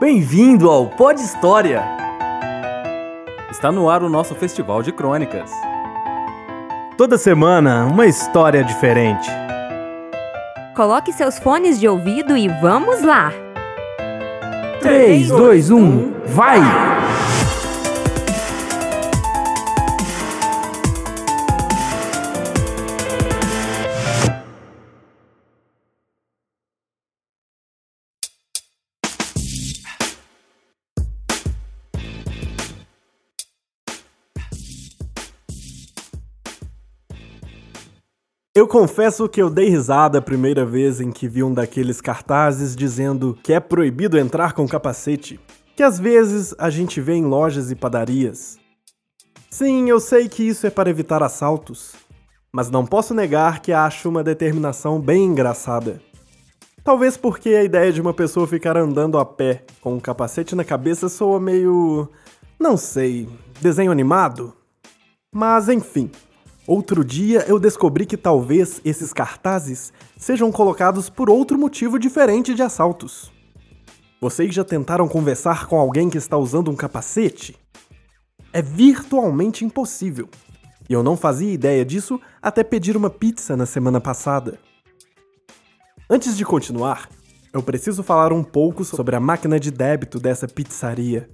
Bem-vindo ao Pod História! Está no ar o nosso festival de crônicas. Toda semana, uma história diferente. Coloque seus fones de ouvido e vamos lá! 3, 2, 1, vai! Eu confesso que eu dei risada a primeira vez em que vi um daqueles cartazes dizendo que é proibido entrar com capacete, que às vezes a gente vê em lojas e padarias. Sim, eu sei que isso é para evitar assaltos, mas não posso negar que acho uma determinação bem engraçada. Talvez porque a ideia de uma pessoa ficar andando a pé com um capacete na cabeça soa meio. não sei, desenho animado? Mas enfim. Outro dia eu descobri que talvez esses cartazes sejam colocados por outro motivo diferente de assaltos. Vocês já tentaram conversar com alguém que está usando um capacete? É virtualmente impossível. E eu não fazia ideia disso até pedir uma pizza na semana passada. Antes de continuar, eu preciso falar um pouco sobre a máquina de débito dessa pizzaria.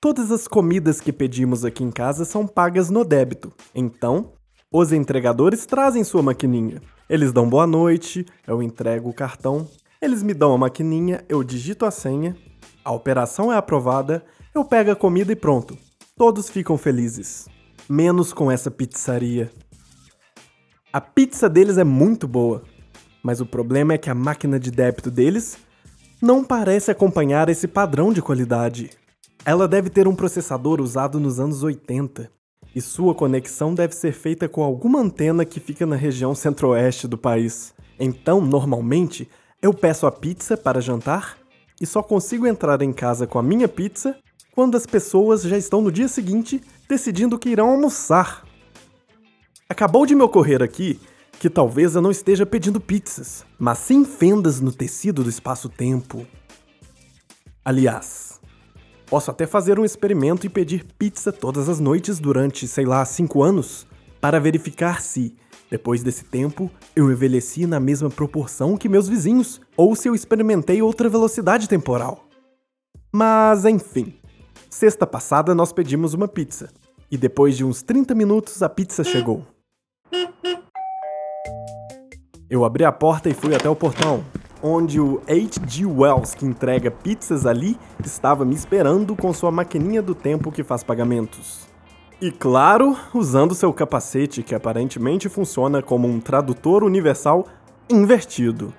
Todas as comidas que pedimos aqui em casa são pagas no débito, então os entregadores trazem sua maquininha. Eles dão boa noite, eu entrego o cartão, eles me dão a maquininha, eu digito a senha, a operação é aprovada, eu pego a comida e pronto. Todos ficam felizes. Menos com essa pizzaria. A pizza deles é muito boa, mas o problema é que a máquina de débito deles não parece acompanhar esse padrão de qualidade. Ela deve ter um processador usado nos anos 80 e sua conexão deve ser feita com alguma antena que fica na região centro-oeste do país. Então, normalmente, eu peço a pizza para jantar e só consigo entrar em casa com a minha pizza quando as pessoas já estão no dia seguinte decidindo que irão almoçar. Acabou de me ocorrer aqui que talvez eu não esteja pedindo pizzas, mas sim fendas no tecido do espaço-tempo. Aliás, Posso até fazer um experimento e pedir pizza todas as noites durante, sei lá, 5 anos, para verificar se, depois desse tempo, eu envelheci na mesma proporção que meus vizinhos, ou se eu experimentei outra velocidade temporal. Mas enfim. Sexta passada nós pedimos uma pizza, e depois de uns 30 minutos a pizza chegou. Eu abri a porta e fui até o portão, onde o H.G. Wells, que entrega pizzas ali, estava me esperando com sua maquininha do tempo que faz pagamentos. E claro, usando seu capacete que aparentemente funciona como um tradutor universal invertido.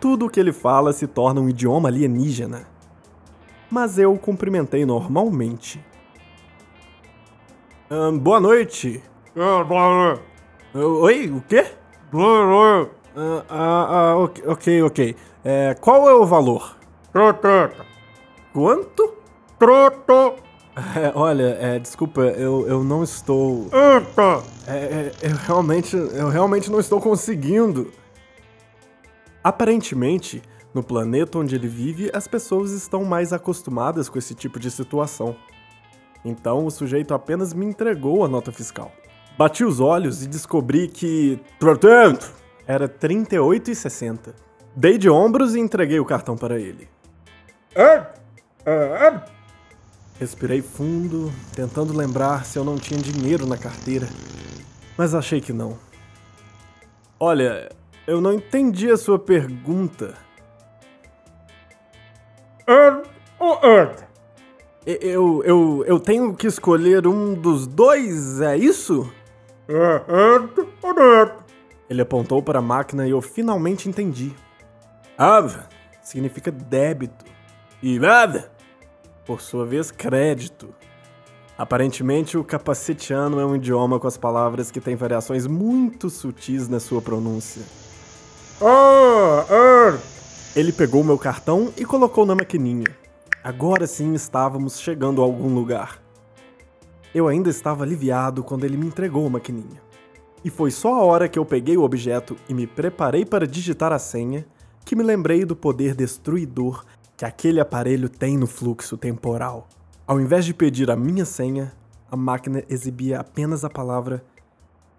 Tudo o que ele fala se torna um idioma alienígena. Mas eu cumprimentei normalmente. boa noite. Ah, boa noite. Oi, o quê? Boa noite. Ah, ah, ah, ok, ok. ok. É, qual é o valor? Troteta. Quanto? Troto. É, olha, é, desculpa, eu, eu não estou. Eita. É, é, eu realmente, eu realmente não estou conseguindo. Aparentemente, no planeta onde ele vive, as pessoas estão mais acostumadas com esse tipo de situação. Então o sujeito apenas me entregou a nota fiscal. Bati os olhos e descobri que. Portanto, era R$ 38,60. Dei de ombros e entreguei o cartão para ele. É? É? Respirei fundo, tentando lembrar se eu não tinha dinheiro na carteira, mas achei que não. Olha, eu não entendi a sua pergunta. É ou é? Eu, eu, eu tenho que escolher um dos dois, é isso? É ou é? Ele apontou para a máquina e eu finalmente entendi. Av significa débito e Av, por sua vez, crédito. Aparentemente, o capacetiano é um idioma com as palavras que têm variações muito sutis na sua pronúncia. Ah, ah. Ele pegou meu cartão e colocou na maquininha. Agora sim estávamos chegando a algum lugar. Eu ainda estava aliviado quando ele me entregou a maquininha. E foi só a hora que eu peguei o objeto e me preparei para digitar a senha que me lembrei do poder destruidor que aquele aparelho tem no fluxo temporal. Ao invés de pedir a minha senha, a máquina exibia apenas a palavra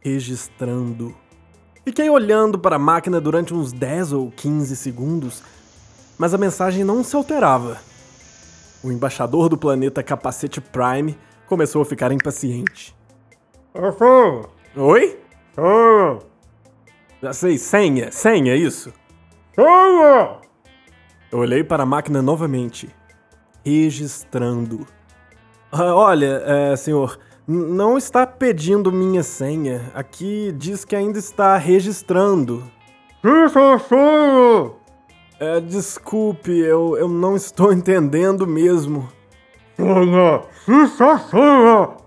registrando. Fiquei olhando para a máquina durante uns 10 ou 15 segundos, mas a mensagem não se alterava. O embaixador do planeta Capacete Prime começou a ficar impaciente. Oi? Sou. Já sei, senha, senha, é isso? Sou. Eu olhei para a máquina novamente. Registrando. Ah, olha, é, senhor, não está pedindo minha senha. Aqui diz que ainda está registrando. Isso sou. É, desculpe, eu, eu não estou entendendo mesmo. Senha. Isso senha.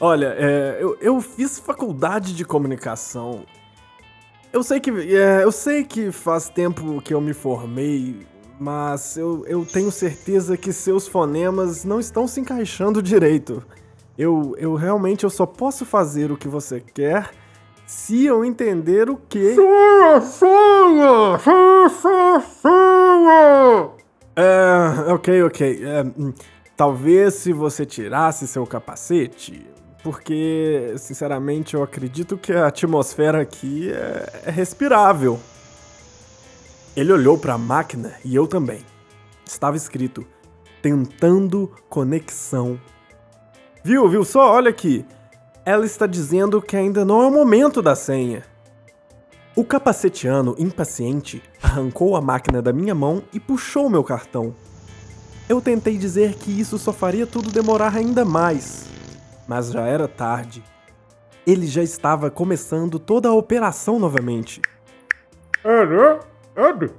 Olha, é, eu, eu fiz faculdade de comunicação. Eu sei que. é, eu sei que faz tempo que eu me formei, mas eu, eu tenho certeza que seus fonemas não estão se encaixando direito. Eu, eu realmente eu só posso fazer o que você quer se eu entender o que. Senha. Senha. Isso senha. É, ok, ok. É, hum, talvez se você tirasse seu capacete, porque, sinceramente, eu acredito que a atmosfera aqui é, é respirável. Ele olhou para a máquina e eu também. Estava escrito: tentando conexão. Viu, viu só? Olha aqui. Ela está dizendo que ainda não é o momento da senha. O capacetiano, impaciente, arrancou a máquina da minha mão e puxou meu cartão. Eu tentei dizer que isso só faria tudo demorar ainda mais, mas já era tarde. Ele já estava começando toda a operação novamente. Ed.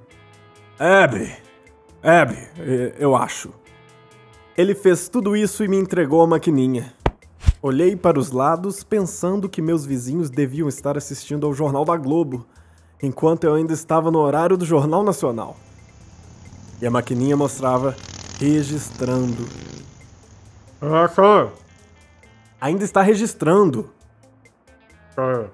Abby, Abby, eh, eu acho. Ele fez tudo isso e me entregou a maquininha. Olhei para os lados pensando que meus vizinhos deviam estar assistindo ao Jornal da Globo, enquanto eu ainda estava no horário do Jornal Nacional. E a maquininha mostrava registrando. Essa. Ainda está registrando. É.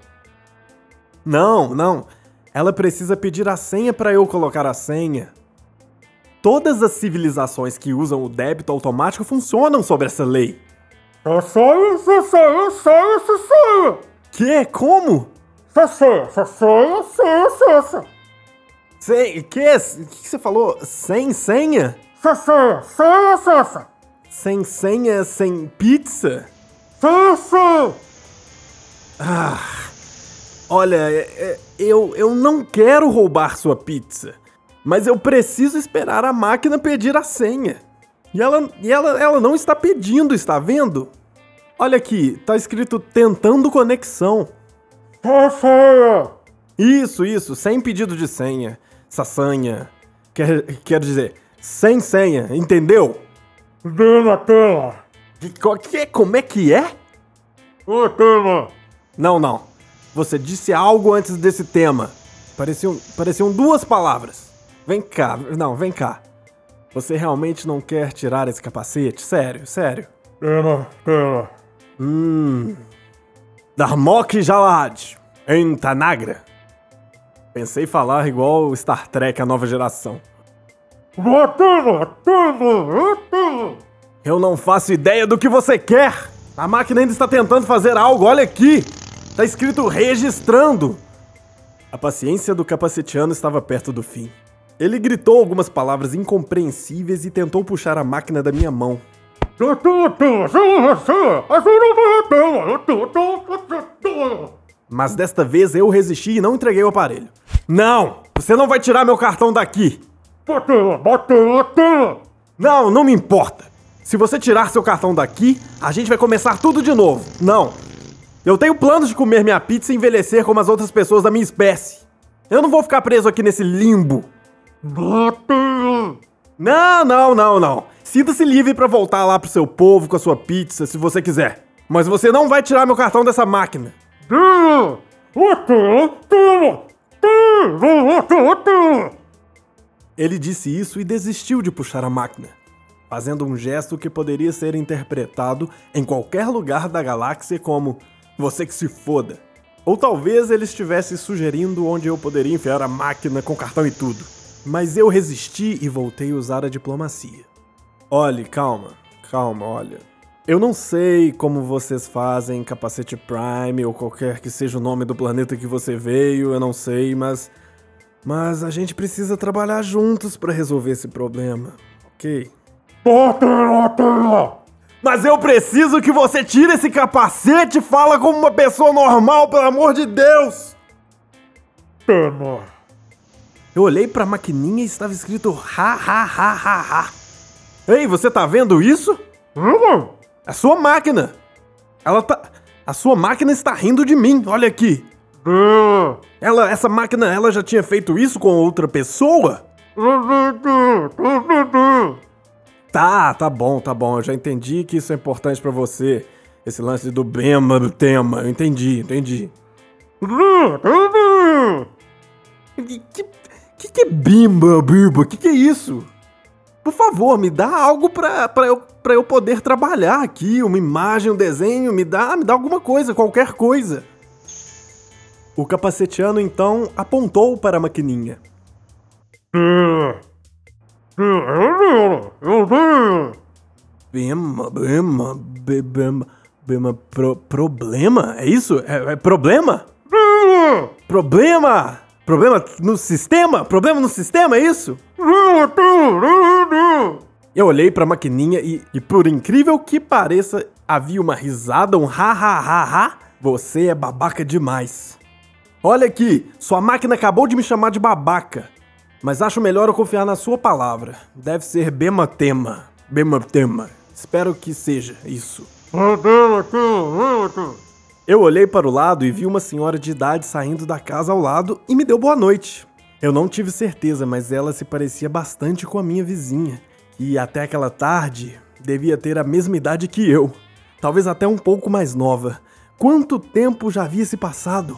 Não, não. Ela precisa pedir a senha para eu colocar a senha. Todas as civilizações que usam o débito automático funcionam sobre essa lei. Só sonho, só sonho, sonho, só sonho. Que? Como? Sonho, sonho, só sonho. Sem. Que? O que você falou? Sem senha? Sonho, só sonho. Sem senha, sem pizza? Só sonho. Olha, é- é- eu, eu não quero roubar sua pizza, mas eu preciso esperar a máquina pedir a senha. E ela, e ela, ela não está pedindo, está vendo? Olha aqui, tá escrito tentando conexão. Sonho. Isso, isso, sem pedido de senha. Saçanha. Quer, quer dizer, sem senha, entendeu? Dê na tela. Que, co- que, como é que é? O tema. Não, não. Você disse algo antes desse tema. Pareciam, pareciam duas palavras. Vem cá, não, vem cá. Você realmente não quer tirar esse capacete? Sério, sério. Dê na tela. Hum. Darmok Jalad, em Tanagra. Pensei falar igual Star Trek, a nova geração. Botando, tudo, tudo. Eu não faço ideia do que você quer! A máquina ainda está tentando fazer algo, olha aqui! Tá escrito registrando! A paciência do capacetiano estava perto do fim. Ele gritou algumas palavras incompreensíveis e tentou puxar a máquina da minha mão. Mas desta vez eu resisti e não entreguei o aparelho. Não! Você não vai tirar meu cartão daqui! Não, não me importa. Se você tirar seu cartão daqui, a gente vai começar tudo de novo. Não. Eu tenho planos de comer minha pizza e envelhecer como as outras pessoas da minha espécie. Eu não vou ficar preso aqui nesse limbo. Não, não, não, não. Sinta-se livre pra voltar lá pro seu povo com a sua pizza, se você quiser. Mas você não vai tirar meu cartão dessa máquina. Ele disse isso e desistiu de puxar a máquina, fazendo um gesto que poderia ser interpretado em qualquer lugar da galáxia como você que se foda. Ou talvez ele estivesse sugerindo onde eu poderia enfiar a máquina com cartão e tudo. Mas eu resisti e voltei a usar a diplomacia. Olhe, calma, calma, olha. Eu não sei como vocês fazem capacete Prime ou qualquer que seja o nome do planeta que você veio, eu não sei, mas. Mas a gente precisa trabalhar juntos para resolver esse problema, ok? Mas eu preciso que você tire esse capacete e fala como uma pessoa normal, pelo amor de Deus! Tema. Eu olhei pra maquininha e estava escrito ha ha ha ha ha. Ei, você tá vendo isso? Hum? A sua máquina. Ela tá. A sua máquina está rindo de mim. Olha aqui. Hum. Ela, essa máquina, ela já tinha feito isso com outra pessoa? Tá, tá bom, tá bom. Eu já entendi que isso é importante pra você. Esse lance do Bema do tema. Eu entendi, entendi. Que, que, que, é bimba, bimba? Que que é isso? Por favor, me dá algo pra, pra, eu, pra eu poder trabalhar aqui. Uma imagem, um desenho. Me dá, me dá alguma coisa, qualquer coisa. O capacetiano então apontou para a maquininha. Bema, bema, be- bema, bema, pro, problema? É isso? É, é problema? Problema? Problema no sistema? Problema no sistema, é isso? Eu olhei pra maquininha e, e por incrível que pareça, havia uma risada, um ha ha ha ha. Você é babaca demais. Olha aqui, sua máquina acabou de me chamar de babaca. Mas acho melhor eu confiar na sua palavra. Deve ser Bematema. Bematema. Espero que seja isso. Eu olhei para o lado e vi uma senhora de idade saindo da casa ao lado e me deu boa noite. Eu não tive certeza, mas ela se parecia bastante com a minha vizinha, e até aquela tarde devia ter a mesma idade que eu, talvez até um pouco mais nova. Quanto tempo já havia se passado?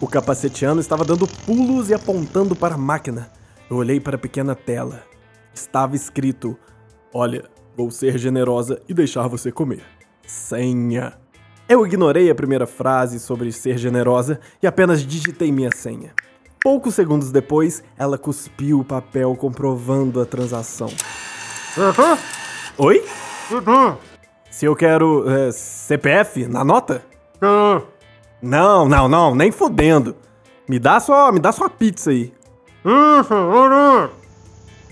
O capacetiano estava dando pulos e apontando para a máquina. Eu olhei para a pequena tela. Estava escrito: Olha, vou ser generosa e deixar você comer. Senha. Eu ignorei a primeira frase sobre ser generosa e apenas digitei minha senha. Poucos segundos depois, ela cuspiu o papel comprovando a transação. Oi? Se eu quero é, CPF na nota? Não, não, não, nem fudendo. Me dá só, me dá só pizza aí.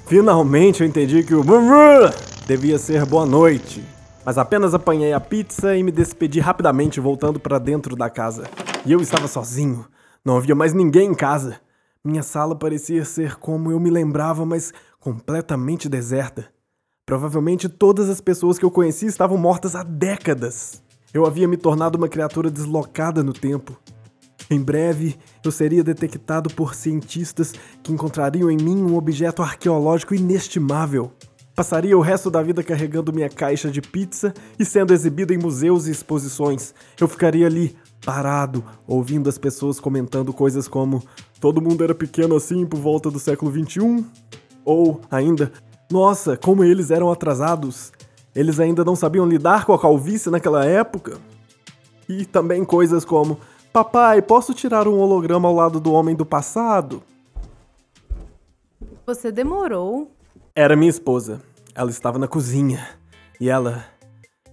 Finalmente eu entendi que o devia ser boa noite. Mas apenas apanhei a pizza e me despedi rapidamente voltando para dentro da casa. E eu estava sozinho. Não havia mais ninguém em casa. Minha sala parecia ser como eu me lembrava, mas completamente deserta. Provavelmente todas as pessoas que eu conhecia estavam mortas há décadas. Eu havia me tornado uma criatura deslocada no tempo. Em breve, eu seria detectado por cientistas que encontrariam em mim um objeto arqueológico inestimável. Passaria o resto da vida carregando minha caixa de pizza e sendo exibido em museus e exposições. Eu ficaria ali, parado, ouvindo as pessoas comentando coisas como todo mundo era pequeno assim por volta do século XXI? Ou, ainda, nossa, como eles eram atrasados. Eles ainda não sabiam lidar com a calvície naquela época? E também coisas como: Papai, posso tirar um holograma ao lado do homem do passado? Você demorou. Era minha esposa. Ela estava na cozinha. E ela.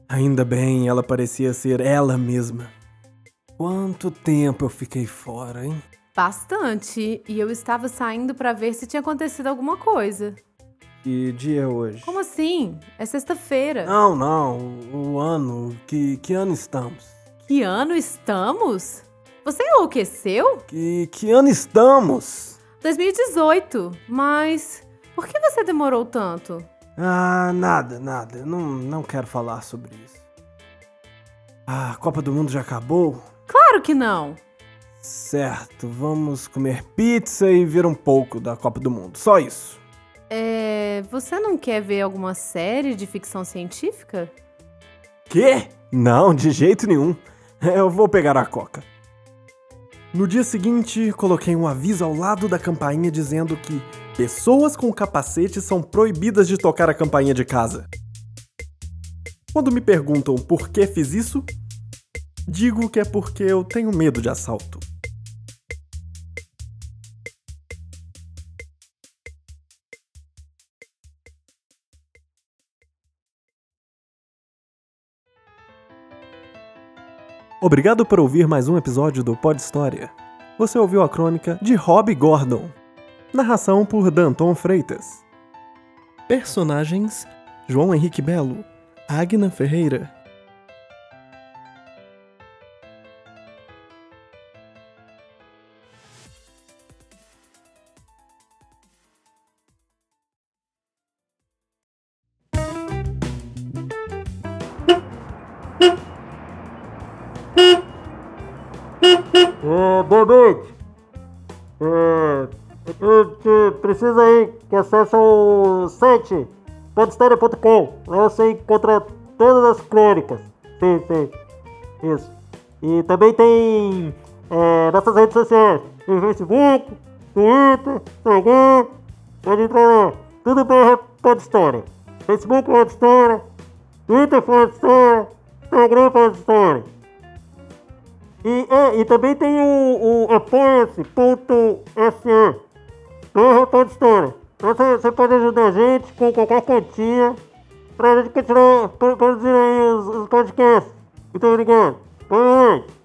Ainda bem, ela parecia ser ela mesma. Quanto tempo eu fiquei fora, hein? Bastante. E eu estava saindo pra ver se tinha acontecido alguma coisa. Que dia é hoje? Como assim? É sexta-feira. Não, não. O, o ano. Que, que ano estamos? Que ano estamos? Você enlouqueceu? Que, que ano estamos? 2018. Mas por que você demorou tanto? Ah, nada, nada. Eu não, não quero falar sobre isso. Ah, a Copa do Mundo já acabou? Claro que não. Certo, vamos comer pizza e ver um pouco da Copa do Mundo. Só isso. É. Você não quer ver alguma série de ficção científica? Quê? Não, de jeito nenhum. Eu vou pegar a coca. No dia seguinte, coloquei um aviso ao lado da campainha dizendo que pessoas com capacete são proibidas de tocar a campainha de casa. Quando me perguntam por que fiz isso, digo que é porque eu tenho medo de assalto. Obrigado por ouvir mais um episódio do Pod História. Você ouviu a crônica de Rob Gordon. Narração por Danton Freitas. Personagens: João Henrique Belo, Agna Ferreira. Boa noite. É, precisa aí que acesse o site podhistória.com. Lá você encontra todas as crônicas. Sim, sim. Isso. E também tem é, nossas redes sociais. Tem Facebook, Twitter, Instagram. Pode entrar lá. Tudo bem Pod História. Facebook Pod História. Twitter Pod História. Instagram Pod História. E, é, e também tem o, o apoia-se.se barra Pod História. Então você, pode ajudar a gente com qualquer quantia pra gente continuar pro- produzindo aí os, os podcasts. Obrigado. Boa noite.